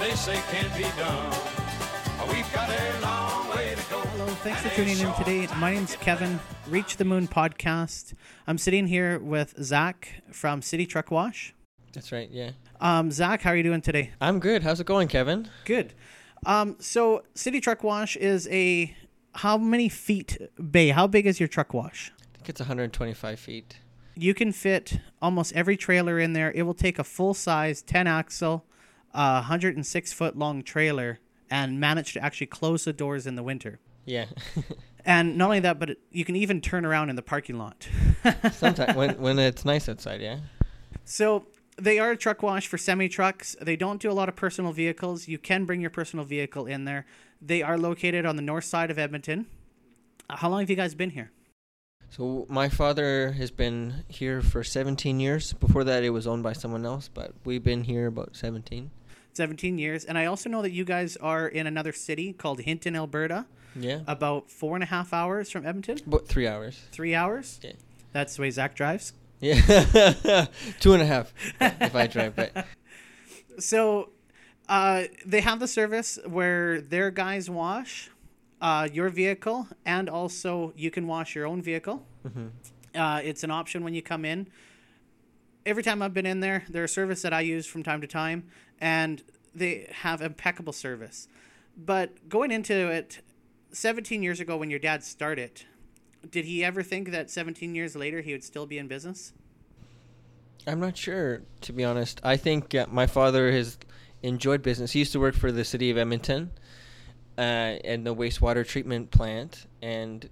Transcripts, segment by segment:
they say can be done. We've got a long way to go. Hello, thanks for tuning in today. My name's Kevin, Reach the Moon podcast. I'm sitting here with Zach from City Truck Wash. That's right. Yeah. Um, Zach, how are you doing today? I'm good. How's it going, Kevin? Good. Um, so City Truck Wash is a how many feet bay? How big is your truck wash? I think it's 125 feet. You can fit almost every trailer in there. It will take a full size 10 axle, uh, 106 foot long trailer and managed to actually close the doors in the winter. Yeah. And not only that, but it, you can even turn around in the parking lot. Sometimes when when it's nice outside, yeah. So they are a truck wash for semi trucks. They don't do a lot of personal vehicles. You can bring your personal vehicle in there. They are located on the north side of Edmonton. Uh, How long have you guys been here? So my father has been here for 17 years. Before that, it was owned by someone else, but we've been here about 17. 17 years. And I also know that you guys are in another city called Hinton, Alberta, Yeah. about four and a half hours from Edmonton. about three hours. Three hours. Yeah. That's the way Zach drives. Yeah. Two and a half if I drive, but So uh, they have the service where their guys wash uh, your vehicle, and also you can wash your own vehicle. Uh, it's an option when you come in. Every time I've been in there, they're a service that I use from time to time, and they have impeccable service. But going into it, 17 years ago when your dad started, did he ever think that 17 years later he would still be in business? I'm not sure, to be honest. I think uh, my father has enjoyed business. He used to work for the city of Edmonton uh, and the wastewater treatment plant, and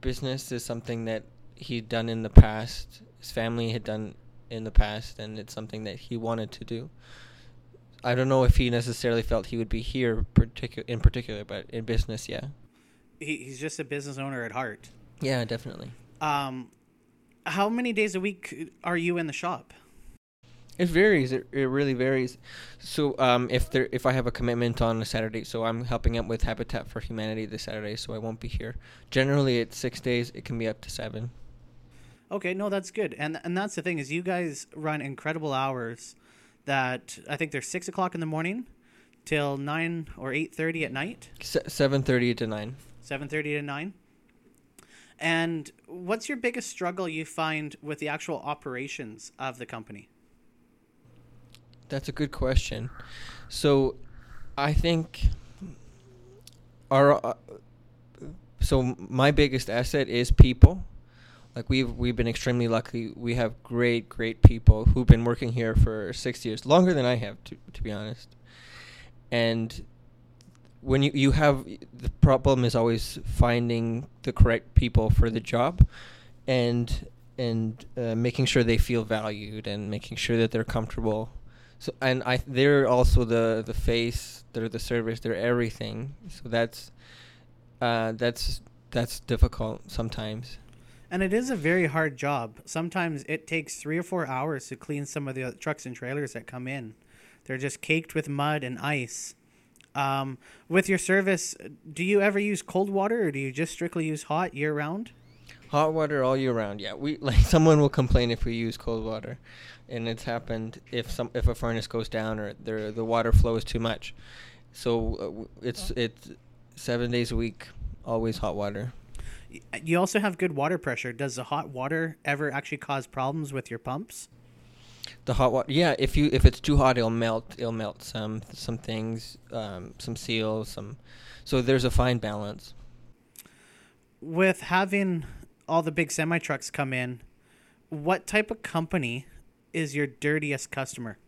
business is something that he'd done in the past. His family had done in the past, and it's something that he wanted to do. I don't know if he necessarily felt he would be here particu- in particular, but in business, yeah. He, he's just a business owner at heart. Yeah, definitely. Um, how many days a week are you in the shop? It varies. It, it really varies. So um, if there if I have a commitment on a Saturday, so I'm helping out with Habitat for Humanity this Saturday, so I won't be here. Generally, it's six days. It can be up to seven. Okay, no, that's good, and and that's the thing is you guys run incredible hours. That I think they're six o'clock in the morning till nine or eight thirty at night, Se- seven thirty to nine. seven thirty to nine. And what's your biggest struggle you find with the actual operations of the company? That's a good question. So, I think our uh, so my biggest asset is people. Like we've we've been extremely lucky. We have great great people who've been working here for six years, longer than I have to to be honest. And when you you have the problem is always finding the correct people for the job, and and uh, making sure they feel valued and making sure that they're comfortable. So and I they're also the the face, they're the service, they're everything. So that's uh, that's that's difficult sometimes. And it is a very hard job. Sometimes it takes three or four hours to clean some of the trucks and trailers that come in. They're just caked with mud and ice. Um, with your service, do you ever use cold water or do you just strictly use hot year round? Hot water all year round. Yeah, we like someone will complain if we use cold water, and it's happened if some if a furnace goes down or the the water flow is too much. So uh, it's it's seven days a week, always hot water. You also have good water pressure. Does the hot water ever actually cause problems with your pumps? The hot water, yeah. If you if it's too hot, it'll melt. It'll melt some some things, um, some seals, some. So there's a fine balance. With having all the big semi trucks come in, what type of company is your dirtiest customer?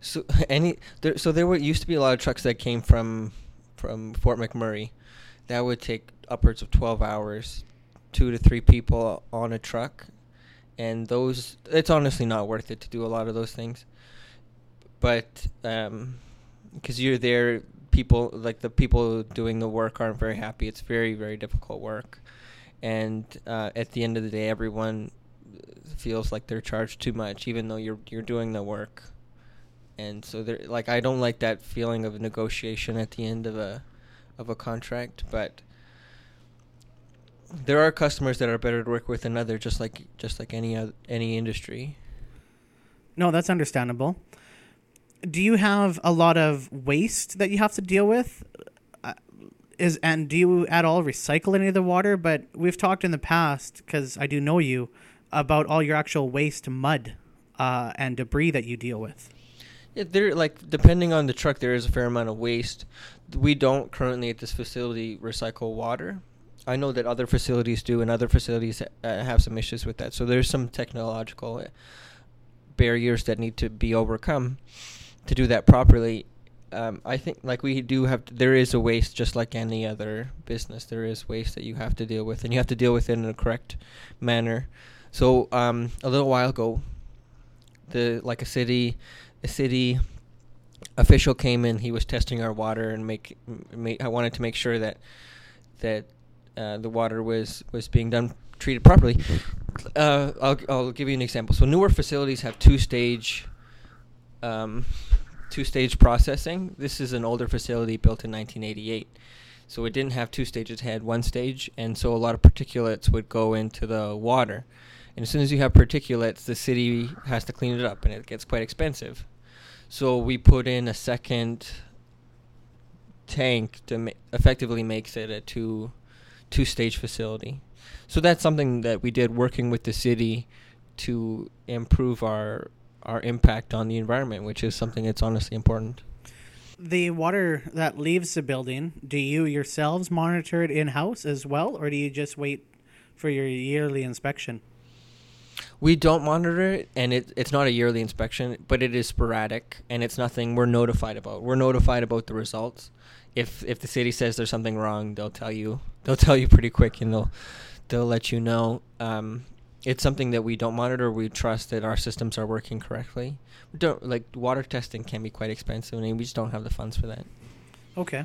So any there, so there were used to be a lot of trucks that came from from Fort McMurray, that would take upwards of twelve hours, two to three people on a truck, and those it's honestly not worth it to do a lot of those things. But um, because you're there, people like the people doing the work aren't very happy. It's very very difficult work, and uh, at the end of the day, everyone feels like they're charged too much, even though you're you're doing the work and so there like I don't like that feeling of negotiation at the end of a of a contract, but there are customers that are better to work with than other, just like just like any oth- any industry. No, that's understandable. do you have a lot of waste that you have to deal with? Uh, Is and do you at all recycle any of the water? But we've talked in the past because I do know you about all your actual waste, mud, uh, and debris that you deal with. Yeah, there like depending on the truck, there is a fair amount of waste. We don't currently at this facility recycle water. I know that other facilities do, and other facilities uh, have some issues with that. So there's some technological uh, barriers that need to be overcome to do that properly. Um, I think like we do have to, there is a waste just like any other business. There is waste that you have to deal with, and you have to deal with it in a correct manner. So um, a little while ago, the like a city a city official came in. He was testing our water and make, make I wanted to make sure that that uh, the water was was being done treated properly. Uh, I'll I'll give you an example. So newer facilities have two stage um, two stage processing. This is an older facility built in 1988. So it didn't have two stages, it had one stage, and so a lot of particulates would go into the water. And as soon as you have particulates, the city has to clean it up, and it gets quite expensive. So we put in a second tank to ma- effectively makes it a two two stage facility. So that's something that we did working with the city to improve our our impact on the environment, which is something that's honestly important. The water that leaves the building, do you yourselves monitor it in house as well, or do you just wait for your yearly inspection? We don't monitor it, and it, it's not a yearly inspection, but it is sporadic, and it's nothing we're notified about. We're notified about the results. If if the city says there's something wrong, they'll tell you. They'll tell you pretty quick, and they'll they'll let you know. Um, it's something that we don't monitor. We trust that our systems are working correctly. We don't like water testing can be quite expensive, and we just don't have the funds for that. Okay.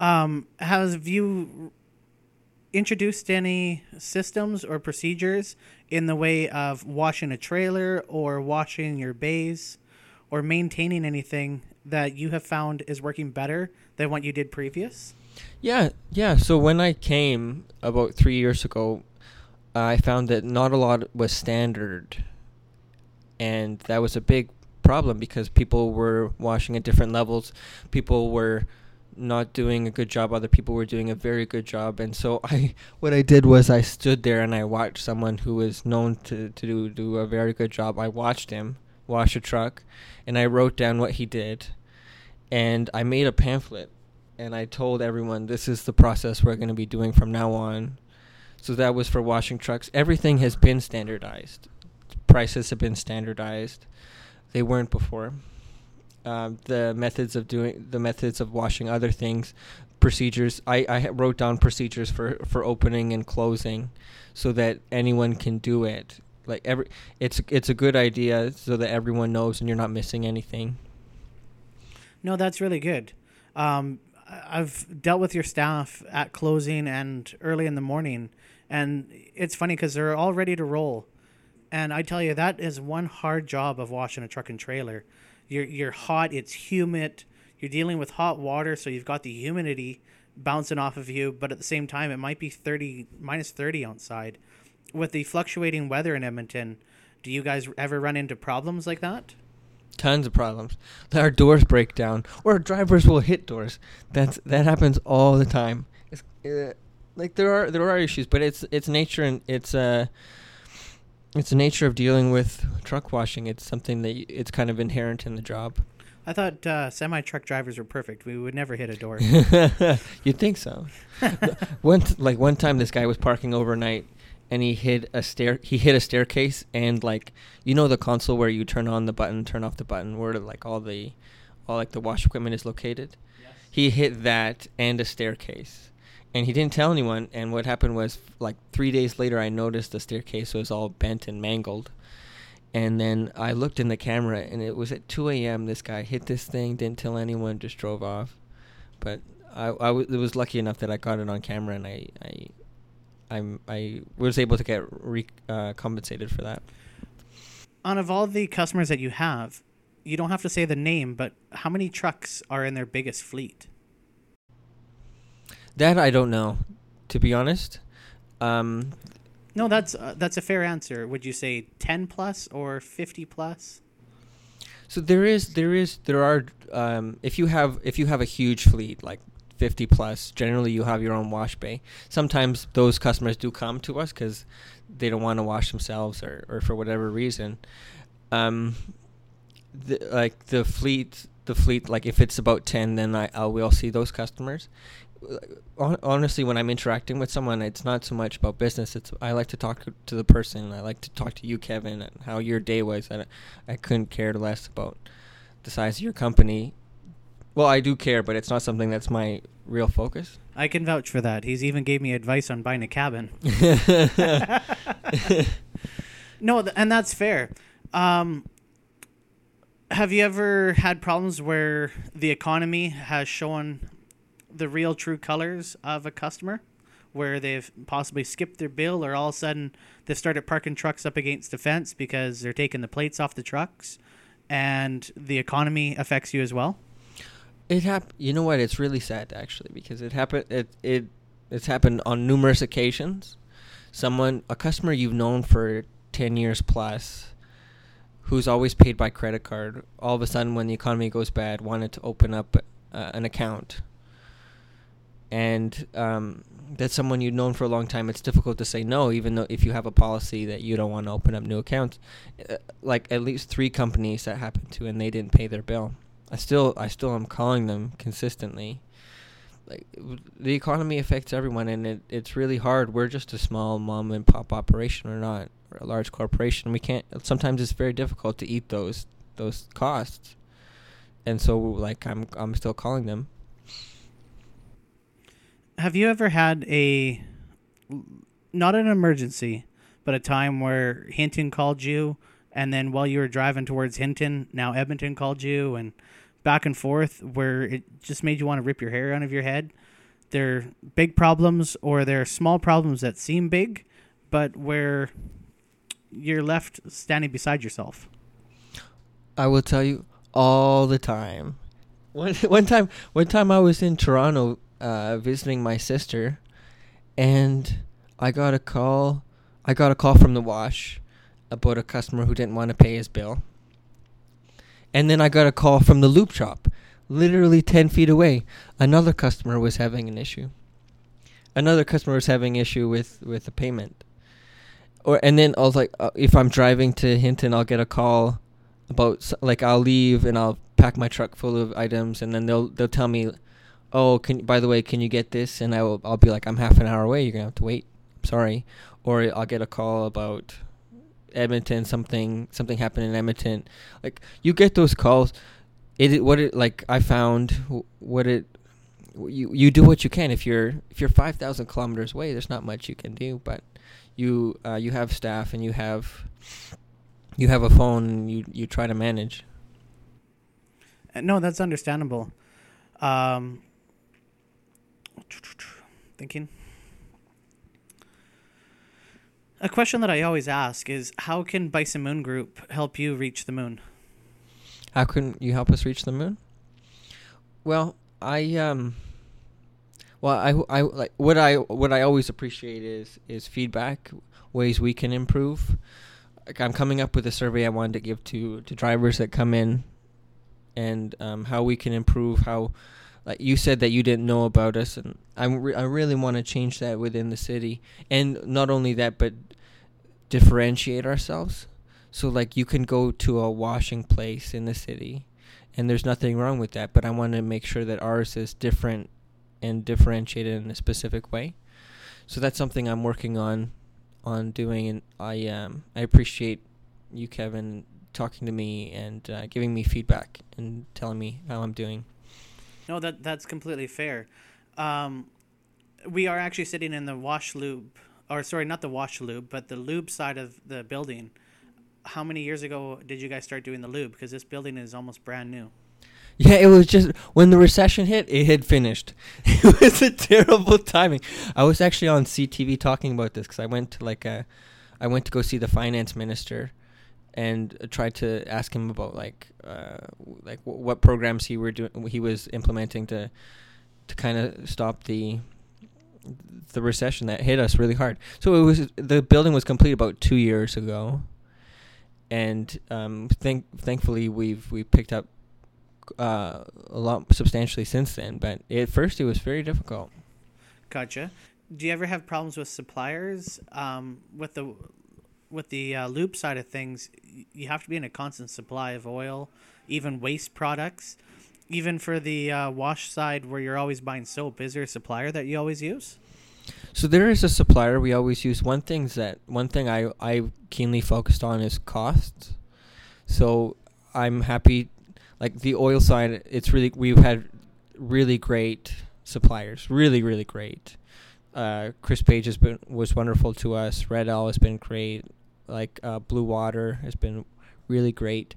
Um, have you introduced any systems or procedures in the way of washing a trailer or washing your bays or maintaining anything that you have found is working better than what you did previous? Yeah, yeah. So when I came about three years ago, I found that not a lot was standard, and that was a big problem because people were washing at different levels. People were not doing a good job. Other people were doing a very good job, and so I, what I did was I stood there and I watched someone who was known to to do, do a very good job. I watched him wash a truck, and I wrote down what he did, and I made a pamphlet and I told everyone this is the process we're going to be doing from now on. So that was for washing trucks. Everything has been standardized. Prices have been standardized. They weren't before. Um, the methods of doing the methods of washing other things, procedures. I, I wrote down procedures for, for opening and closing, so that anyone can do it. Like every, it's it's a good idea so that everyone knows and you're not missing anything. No, that's really good. Um, I've dealt with your staff at closing and early in the morning, and it's funny because they're all ready to roll. And I tell you, that is one hard job of washing a truck and trailer. You're you're hot, it's humid. You're dealing with hot water, so you've got the humidity bouncing off of you, but at the same time, it might be thirty minus thirty outside. With the fluctuating weather in Edmonton, do you guys ever run into problems like that? tons of problems. Our doors break down, or drivers will hit doors. That's that happens all the time. It's, uh, like there are there are issues, but it's it's nature and it's uh it's the nature of dealing with truck washing. It's something that y- it's kind of inherent in the job. I thought uh, semi truck drivers were perfect. We would never hit a door. You'd think so. one t- like one time, this guy was parking overnight, and he hit a stair. He hit a staircase, and like you know the console where you turn on the button, turn off the button, where like all the, all like the wash equipment is located. He hit that and a staircase, and he didn't tell anyone. And what happened was, like three days later, I noticed the staircase was all bent and mangled. And then I looked in the camera, and it was at 2 a.m. This guy hit this thing, didn't tell anyone, just drove off. But I, I w- was lucky enough that I got it on camera, and I, I, I'm, I was able to get re- uh, compensated for that. On of all the customers that you have, you don't have to say the name, but how many trucks are in their biggest fleet? That I don't know, to be honest. Um, No, that's uh, that's a fair answer. Would you say ten plus or fifty plus? So there is, there is, there are. Um, if you have, if you have a huge fleet, like 50 plus, generally you have your own wash bay. Sometimes those customers do come to us because they don't want to wash themselves or, or for whatever reason. Um, the, like the fleet, the fleet, like if it's about 10, then I, I will see those customers. Hon- Honestly, when I'm interacting with someone, it's not so much about business. It's I like to talk to the person. I like to talk to you, Kevin, and how your day was. I, I couldn't care less about the size of your company. Well, I do care, but it's not something that's my real focus. I can vouch for that. He's even gave me advice on buying a cabin. No, th- and that's fair. Um, have you ever had problems where the economy has shown the real true colors of a customer, where they've possibly skipped their bill, or all of a sudden they've started parking trucks up against the fence because they're taking the plates off the trucks, and the economy affects you as well? It hap- You know what? It's really sad actually because it happened. It it it's happened on numerous occasions. Someone, a customer you've known for ten years plus, who's always paid by credit card, all of a sudden when the economy goes bad, wanted to open up uh, an account. And um, that's someone you've known for a long time. It's difficult to say no, even though if you have a policy that you don't want to open up new accounts. Uh, like at least three companies that happened to, and they didn't pay their bill. I still, I still am calling them consistently. Like the economy affects everyone, and it, it's really hard. We're just a small mom and pop operation, or not, or a large corporation. We can't. Sometimes it's very difficult to eat those those costs, and so like I'm I'm still calling them. Have you ever had a not an emergency, but a time where Hinton called you, and then while you were driving towards Hinton, now Edmonton called you, and back and forth, where it just made you want to rip your hair out of your head? They're big problems, or they're small problems that seem big, but where you're left standing beside yourself. I will tell you all the time. One one time, one time I was in Toronto uh, visiting my sister, and I got a call. I got a call from the wash about a customer who didn't want to pay his bill. And then I got a call from the lube shop, literally ten feet away. Another customer was having an issue. Another customer was having issue with with the payment. Or and then I was like, uh, if I'm driving to Hinton, I'll get a call about like I'll leave and I'll pack my truck full of items, and then they'll they'll tell me, oh, can by the way, can you get this? And I will I'll be like, I'm half an hour away. You're gonna have to wait. Sorry. Or I'll get a call about Edmonton something something happened in Edmonton. Like you get those calls. It what it like I found what it you you do what you can if you're if you're 5000 kilometers away there's not much you can do but you uh, you have staff and you have you have a phone and you you try to manage Uh, No, that's understandable. Um, thinking. A question that I always ask is how can Bison Moon Group help you reach the moon? How can you help us reach the moon? Well, I um well, I I like what I what I always appreciate is is feedback, ways we can improve. Like I'm coming up with a survey I wanted to give to to drivers that come in and um how we can improve how like you said that you didn't know about us and I'm re- I really want to change that within the city and not only that but differentiate ourselves so like you can go to a washing place in the city and there's nothing wrong with that, but I want to make sure that ours is different and differentiated in a specific way. So that's something I'm working on on doing and I um I appreciate you Kevin talking to me and uh, giving me feedback and telling me how I'm doing. No, that that's completely fair. Um, we are actually sitting in the wash lube, or sorry, not the wash lube, but the lube side of the building. How many years ago did you guys start doing the lube? Because this building is almost brand new. Yeah, it was just when the recession hit, it had finished. It was a terrible timing. I was actually on CTV talking about this because I went to like a, I went to go see the finance minister, and tried to ask him about like, uh, like w- what programs he were doing, he was implementing to, to kind of stop the, the recession that hit us really hard. So it was the building was complete about two years ago, and um, thank thankfully we've we picked up uh, a lot substantially since then. But at first, it was very difficult. Gotcha. Do you ever have problems with suppliers? Um, with the with the uh, lube side of things, you have to be in a constant supply of oil, even waste products. Even for the uh, wash side, where you're always buying soap, is there a supplier that you always use? So there is a supplier we always use. One thing's that one thing I I keenly focused on is costs. So I'm happy, like the oil side. It's really we've had really great suppliers, really really great. Uh, Chris Page has been was wonderful to us. Red Owl has been great. Like uh, Blue Water has been really great.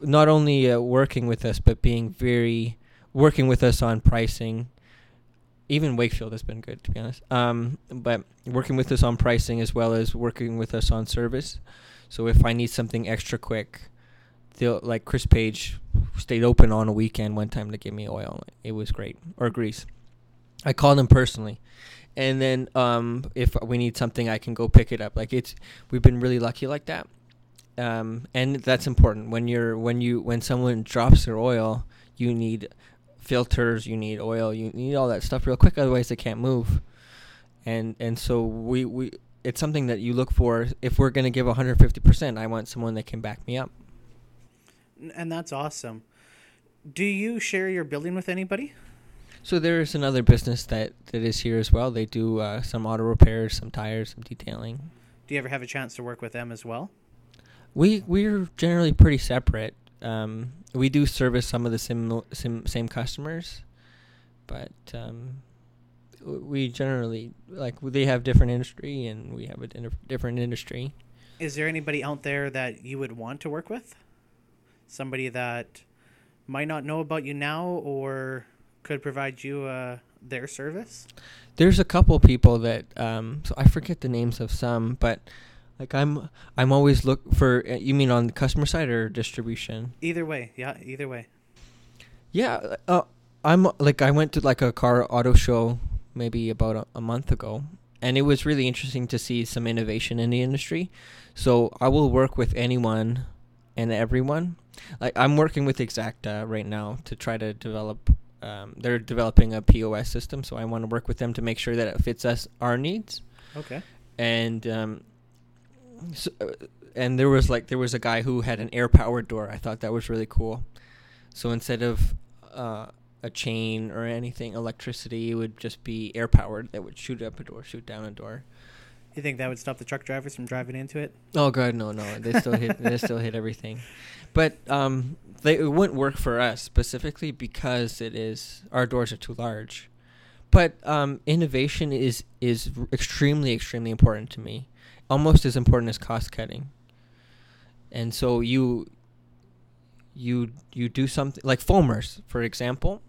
Not only uh, working with us, but being very working with us on pricing even Wakefield has been good to be honest. Um, but working with us on pricing as well as working with us on service. So if I need something extra quick, they'll like Chris Page stayed open on a weekend one time to give me oil. It was great or grease. I called him personally. And then um, if we need something, I can go pick it up. Like it's, we've been really lucky like that, um, and that's important. When you're when you when someone drops their oil, you need filters, you need oil, you need all that stuff real quick. Otherwise, they can't move. And and so we we it's something that you look for. If we're gonna give 150 percent, I want someone that can back me up. And that's awesome. Do you share your building with anybody? So there is another business that that is here as well. They do uh, some auto repairs, some tires, some detailing. Do you ever have a chance to work with them as well? We we're generally pretty separate. Um, we do service some of the sim, sim same customers, but um, we generally like they have different industry and we have a different industry. Is there anybody out there that you would want to work with? Somebody that might not know about you now or could provide you uh, their service? There's a couple people that um, so I forget the names of some, but like I'm I'm always look for. uh, You mean on the customer side or distribution? Either way, yeah, either way. Yeah, uh, I'm like I went to like a car auto show maybe about a, a month ago, and it was really interesting to see some innovation in the industry. So I will work with anyone and everyone. Like I'm working with Exacta right now to try to develop. Um, they're developing a POS system, so I want to work with them to make sure that it fits us our needs Okay. and um, so, uh, and there was like there was a guy who had an air powered door. I thought that was really cool. So instead of uh, a chain or anything, electricity it would just be air powered that would shoot up a door, shoot down a door. You think that would stop the truck drivers from driving into it? Oh god, no, no, they still hit they still hit everything, but um, they it wouldn't work for us specifically because it is our doors are too large. But um, innovation is is extremely extremely important to me, almost as important as cost cutting. And so you you you do something like foamers, for example.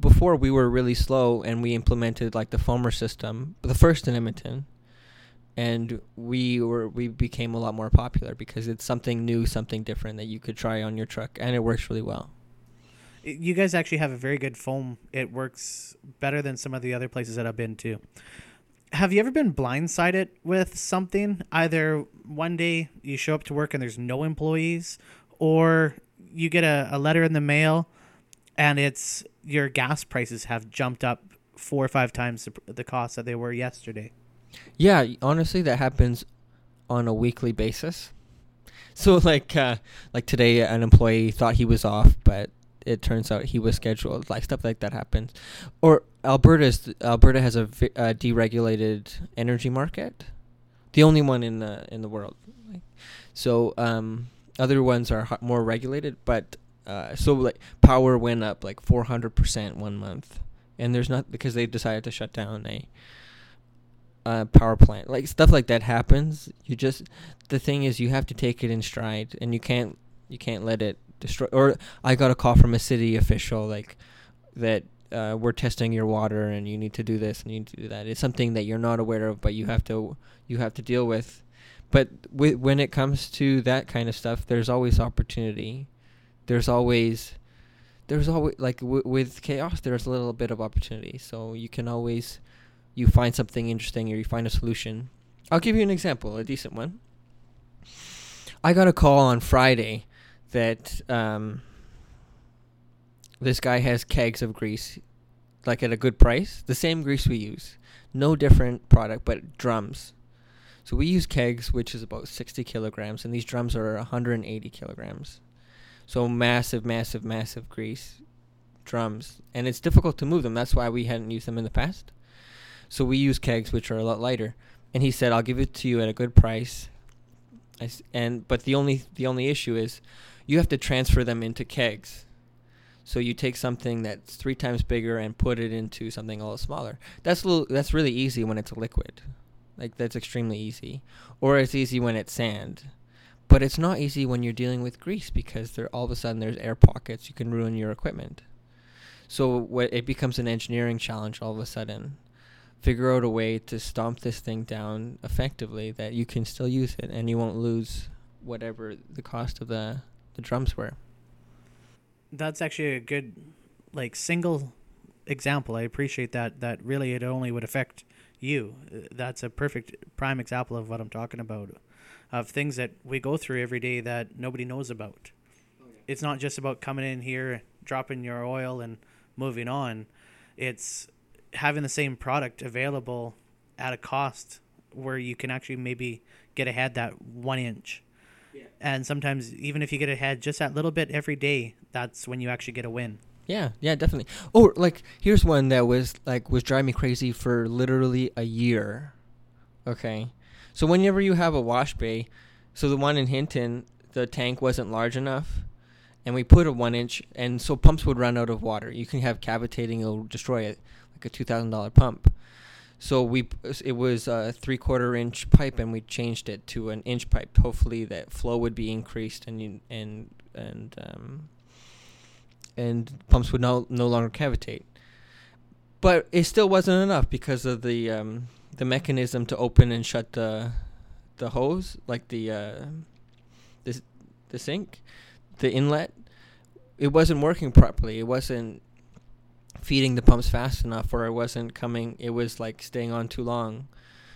Before we were really slow and we implemented like the foamer system, the first in Edmonton and we were we became a lot more popular because it's something new, something different that you could try on your truck, and it works really well. You guys actually have a very good foam. It works better than some of the other places that I've been to. Have you ever been blindsided with something? Either one day you show up to work and there's no employees, or you get a, a letter in the mail and it's your gas prices have jumped up four or five times the, the cost that they were yesterday. Yeah, honestly, that happens on a weekly basis. So like uh, like today, an employee thought he was off, but it turns out he was scheduled. Like stuff like that happens. Or Alberta's Alberta has a uh, deregulated energy market, the only one in the in the world. So um, other ones are more regulated, but uh, so like power went up like four hundred percent one month, and there's not because they decided to shut down a power plant. Like stuff like that happens. You just the thing is you have to take it in stride, and you can't you can't let it destroy. Or I got a call from a city official like that. Uh, we're testing your water, and you need to do this and you need to do that. It's something that you're not aware of, but you have to you have to deal with. But wi- when it comes to that kind of stuff, there's always opportunity. There's always there's always like w- with chaos there's a little bit of opportunity so you can always you find something interesting or you find a solution i'll give you an example a decent one I got a call on Friday that um, this guy has kegs of grease, like at a good price, the same grease we use, no different product, but drums. So we use kegs, which is about 60 kilograms, and these drums are 180 kilograms. So massive, massive, massive grease drums, and it's difficult to move them. That's why we hadn't used them in the past. So we use kegs, which are a lot lighter. And he said, "I'll give it to you at a good price." And but the only the only issue is, you have to transfer them into kegs. So you take something that's three times bigger and put it into something a little smaller. That's little, that's really easy when it's a liquid, like that's extremely easy, or it's easy when it's sand. But it's not easy when you're dealing with grease because there all of a sudden there's air pockets. You can ruin your equipment. So what it becomes an engineering challenge all of a sudden. Figure out a way to stomp this thing down effectively that you can still use it and you won't lose whatever the cost of the the drums were. That's actually a good, like single example. I appreciate that. That really it only would affect you. That's a perfect prime example of what I'm talking about, of things that we go through every day that nobody knows about. Oh, it's not just about coming in here, dropping your oil, and moving on. It's having the same product available at a cost where you can actually maybe get ahead that one inch. And sometimes, even if you get ahead just that little bit every day, that's when you actually get a win. Yeah, yeah, definitely. Oh, like here's one that was like was driving me crazy for literally a year. Okay. So whenever you have a wash bay, so the one in Hinton, the tank wasn't large enough and we put a 1 inch and so pumps would run out of water. You can have cavitating it'll destroy it like a $2000 pump. So we it was a 3 quarter inch pipe and we changed it to an inch pipe. Hopefully that flow would be increased and and and um and pumps would no no longer cavitate. But it still wasn't enough because of the um, the mechanism to open and shut the the hose, like the uh, the the sink, the inlet. It wasn't working properly. It wasn't feeding the pumps fast enough, or it wasn't coming. It was like staying on too long,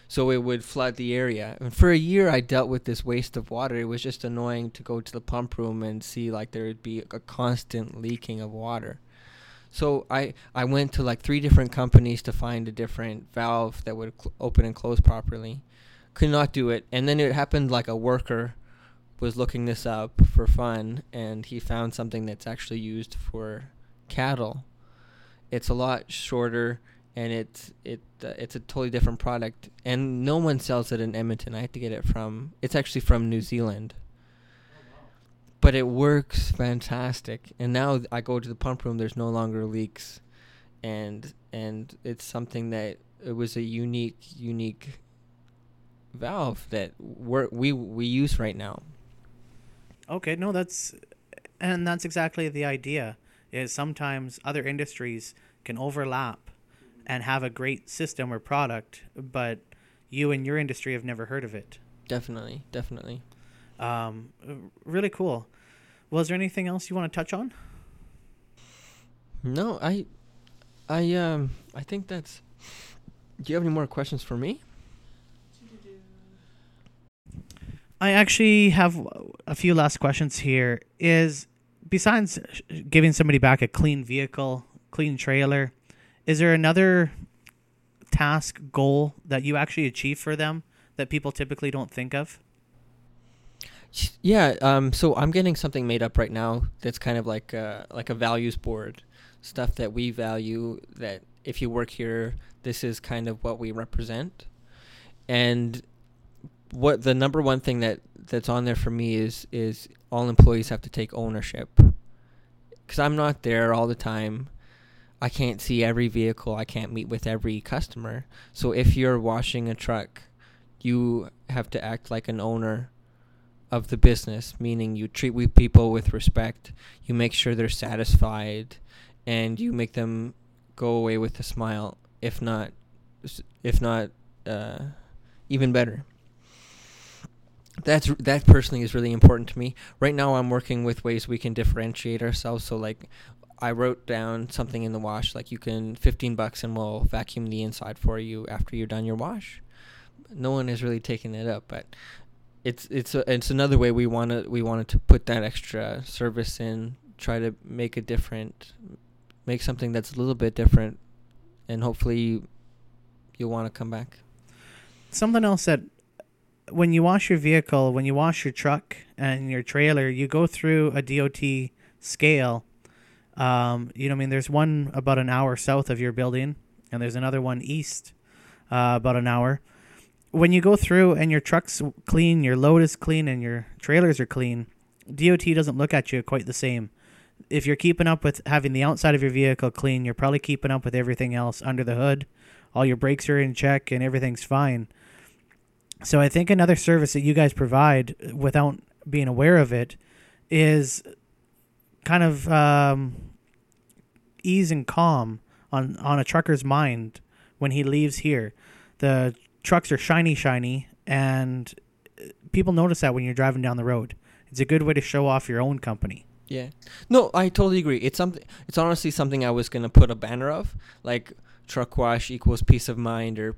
so it would flood the area. And for a year, I dealt with this waste of water. It was just annoying to go to the pump room and see like there would be a constant leaking of water. So I I went to like three different companies to find a different valve that would cl- open and close properly. Could not do it, and then it happened like a worker was looking this up for fun, and he found something that's actually used for cattle. It's a lot shorter, and it's it uh, it's a totally different product, and no one sells it in Edmonton. I have to get it from. It's actually from New Zealand but it works fantastic. And now I go to the pump room. There's no longer leaks, and and it's something that it was a unique unique valve that we're, we we use right now. Okay, no, that's and that's exactly the idea. Is sometimes other industries can overlap and have a great system or product, but you and your industry have never heard of it. Definitely, definitely. Um, really cool. Was there anything else you want to touch on? No, I, I um, I think that's. Do you have any more questions for me? I actually have a few last questions here. Is besides giving somebody back a clean vehicle, clean trailer, is there another task goal that you actually achieve for them that people typically don't think of? Yeah. Um. So I'm getting something made up right now. That's kind of like uh like a values board, stuff that we value. That if you work here, this is kind of what we represent, and what the number one thing that that's on there for me is is all employees have to take ownership. Because I'm not there all the time. I can't see every vehicle. I can't meet with every customer. So if you're washing a truck, you have to act like an owner of the business, meaning you treat people with respect, you make sure they're satisfied, and you make them go away with a smile. If not, if not, uh, even better. That's that personally is really important to me. Right now, I'm working with ways we can differentiate ourselves. So, like, I wrote down something in the wash, like you can 15 bucks and we'll vacuum the inside for you after you're done your wash. No one has really taken it up, but it's it's a, it's another way we want to we wanted to put that extra service in, try to make a different, make something that's a little bit different, and hopefully you'll want to come back. Something else that when you wash your vehicle, when you wash your truck and your trailer, you go through a DOT scale. Um, you know, I mean, there's one about an hour south of your building, and there's another one east, uh, about an hour. When you go through and your truck's clean, your load is clean, and your trailers are clean, DOT doesn't look at you quite the same. If you're keeping up with having the outside of your vehicle clean, you're probably keeping up with everything else under the hood. All your brakes are in check and everything's fine. So I think another service that you guys provide without being aware of it is kind of um, ease and calm on on a trucker's mind when he leaves here. The trucks are shiny, shiny, and people notice that when you're driving down the road. It's a good way to show off your own company. Yeah. No, I totally agree. It's something. It's honestly something I was gonna put a banner of, like truck wash equals peace of mind, or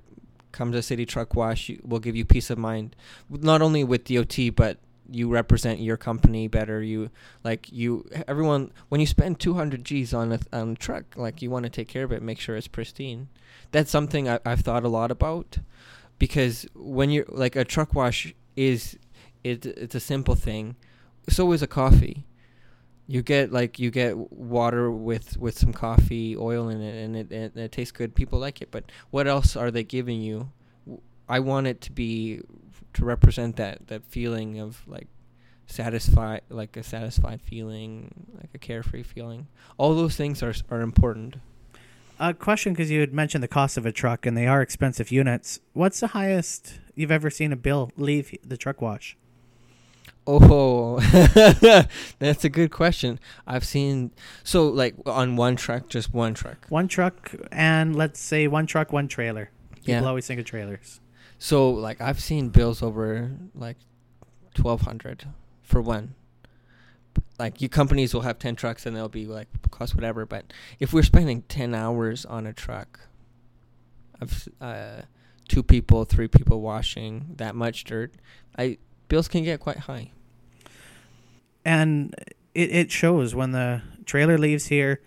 to City Truck Wash. We'll give you peace of mind, not only with DOT, but you represent your company better. You like you everyone when you spend 200 G's on a on a truck, like you want to take care of it, make sure it's pristine. That's something I, I've thought a lot about because when you're like a truck wash is it it's a simple thing. So is a coffee. You get like you get water with with some coffee oil in it, and it and it tastes good. People like it, but what else are they giving you? I want it to be to represent that that feeling of like satisfied, like a satisfied feeling, like a carefree feeling. All those things are are important. A question because you had mentioned the cost of a truck and they are expensive units. What's the highest you've ever seen a bill leave the truck wash? Oh, that's a good question. I've seen so like on one truck, just one truck. One truck and let's say one truck, one trailer. People Yeah. always think of trailers. So like I've seen bills over like twelve hundred for one. Like you companies will have ten trucks and they'll be like cost whatever, but if we're spending ten hours on a truck, of uh, two people, three people washing that much dirt, I bills can get quite high. And it, it shows when the trailer leaves here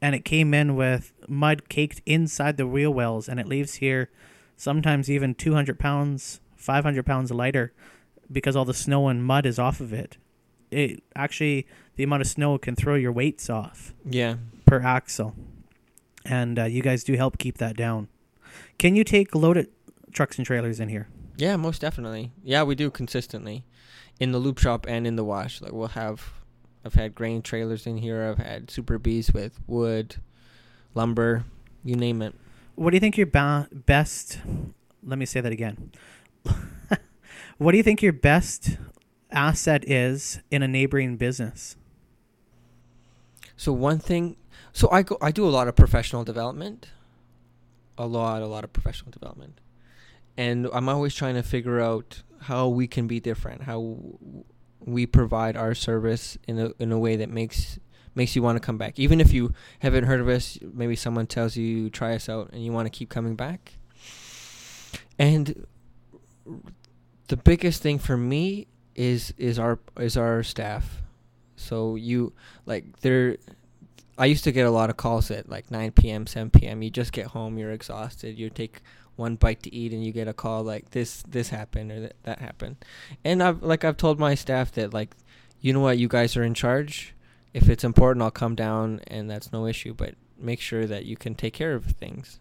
and it came in with mud caked inside the wheel wells and it leaves here sometimes even 200 pounds, 500 pounds lighter because all the snow and mud is off of it. It actually, the amount of snow can throw your weights off. Yeah. per axle. And uh, you guys do help keep that down. Can you take loaded trucks and trailers in here? Yeah, most definitely. Yeah, we do consistently in the lube shop and in the wash. Like we'll have, I've had grain trailers in here. I've had super Bs with wood, lumber, you name it. What do you think your ba- best? Let me say that again. what do you think your best asset is in a neighboring business? So one thing, so I go, I do a lot of professional development, a lot, a lot of professional development, and I'm always trying to figure out how we can be different, how we provide our service in a in a way that makes makes you want to come back, even if you haven't heard of us. Maybe someone tells you try us out, and you want to keep coming back. And the biggest thing for me is is our is our staff. So you like there I used to get a lot of calls at like 9 p.m., 7 p.m. You just get home, you're exhausted. You take one bite to eat and you get a call like this this happened or that, that happened. And I've like I've told my staff that like you know what, you guys are in charge. If it's important, I'll come down and that's no issue, but make sure that you can take care of things.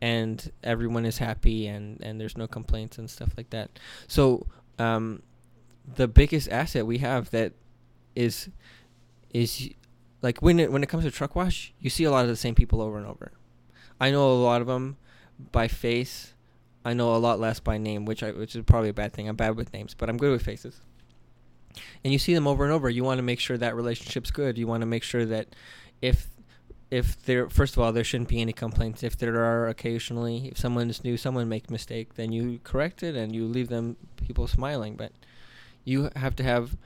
And everyone is happy and and there's no complaints and stuff like that. So, um the biggest asset we have that is is like when it when it comes to truck wash, you see a lot of the same people over and over. I know a lot of them by face. I know a lot less by name, which I which is probably a bad thing. I'm bad with names, but I'm good with faces. And you see them over and over. You want to make sure that relationship's good. You want to make sure that if if there first of all there shouldn't be any complaints. If there are occasionally, if someone is new, someone make mistake, then you correct it and you leave them people smiling. But you have to have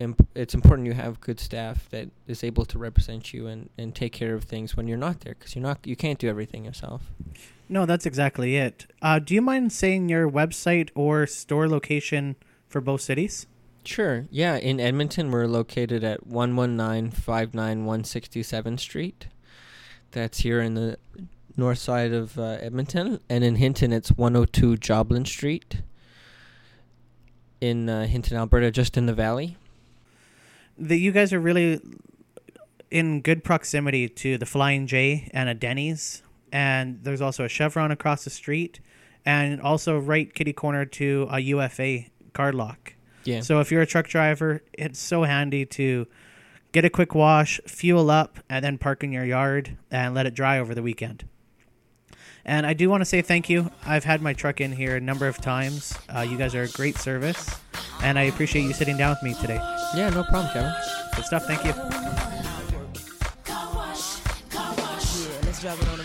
imp- it's important you have good staff that is able to represent you and, and take care of things when you're not there because you're not you can't do everything yourself. No, that's exactly it. Uh, do you mind saying your website or store location for both cities? Sure. Yeah, in Edmonton, we're located at 11959 167th Street. That's here in the north side of uh, Edmonton. And in Hinton, it's 102 Joblin Street in uh, Hinton, Alberta, just in the valley. That you guys are really in good proximity to the Flying J and a Denny's, and there's also a Chevron across the street, and also right kitty corner to a UFA card lock. Yeah. So if you're a truck driver, it's so handy to get a quick wash, fuel up, and then park in your yard and let it dry over the weekend. And I do want to say thank you. I've had my truck in here a number of times. Uh, you guys are a great service, and I appreciate you sitting down with me today. yeah, no problem, Kevin. Good stuff. Thank you. Yeah,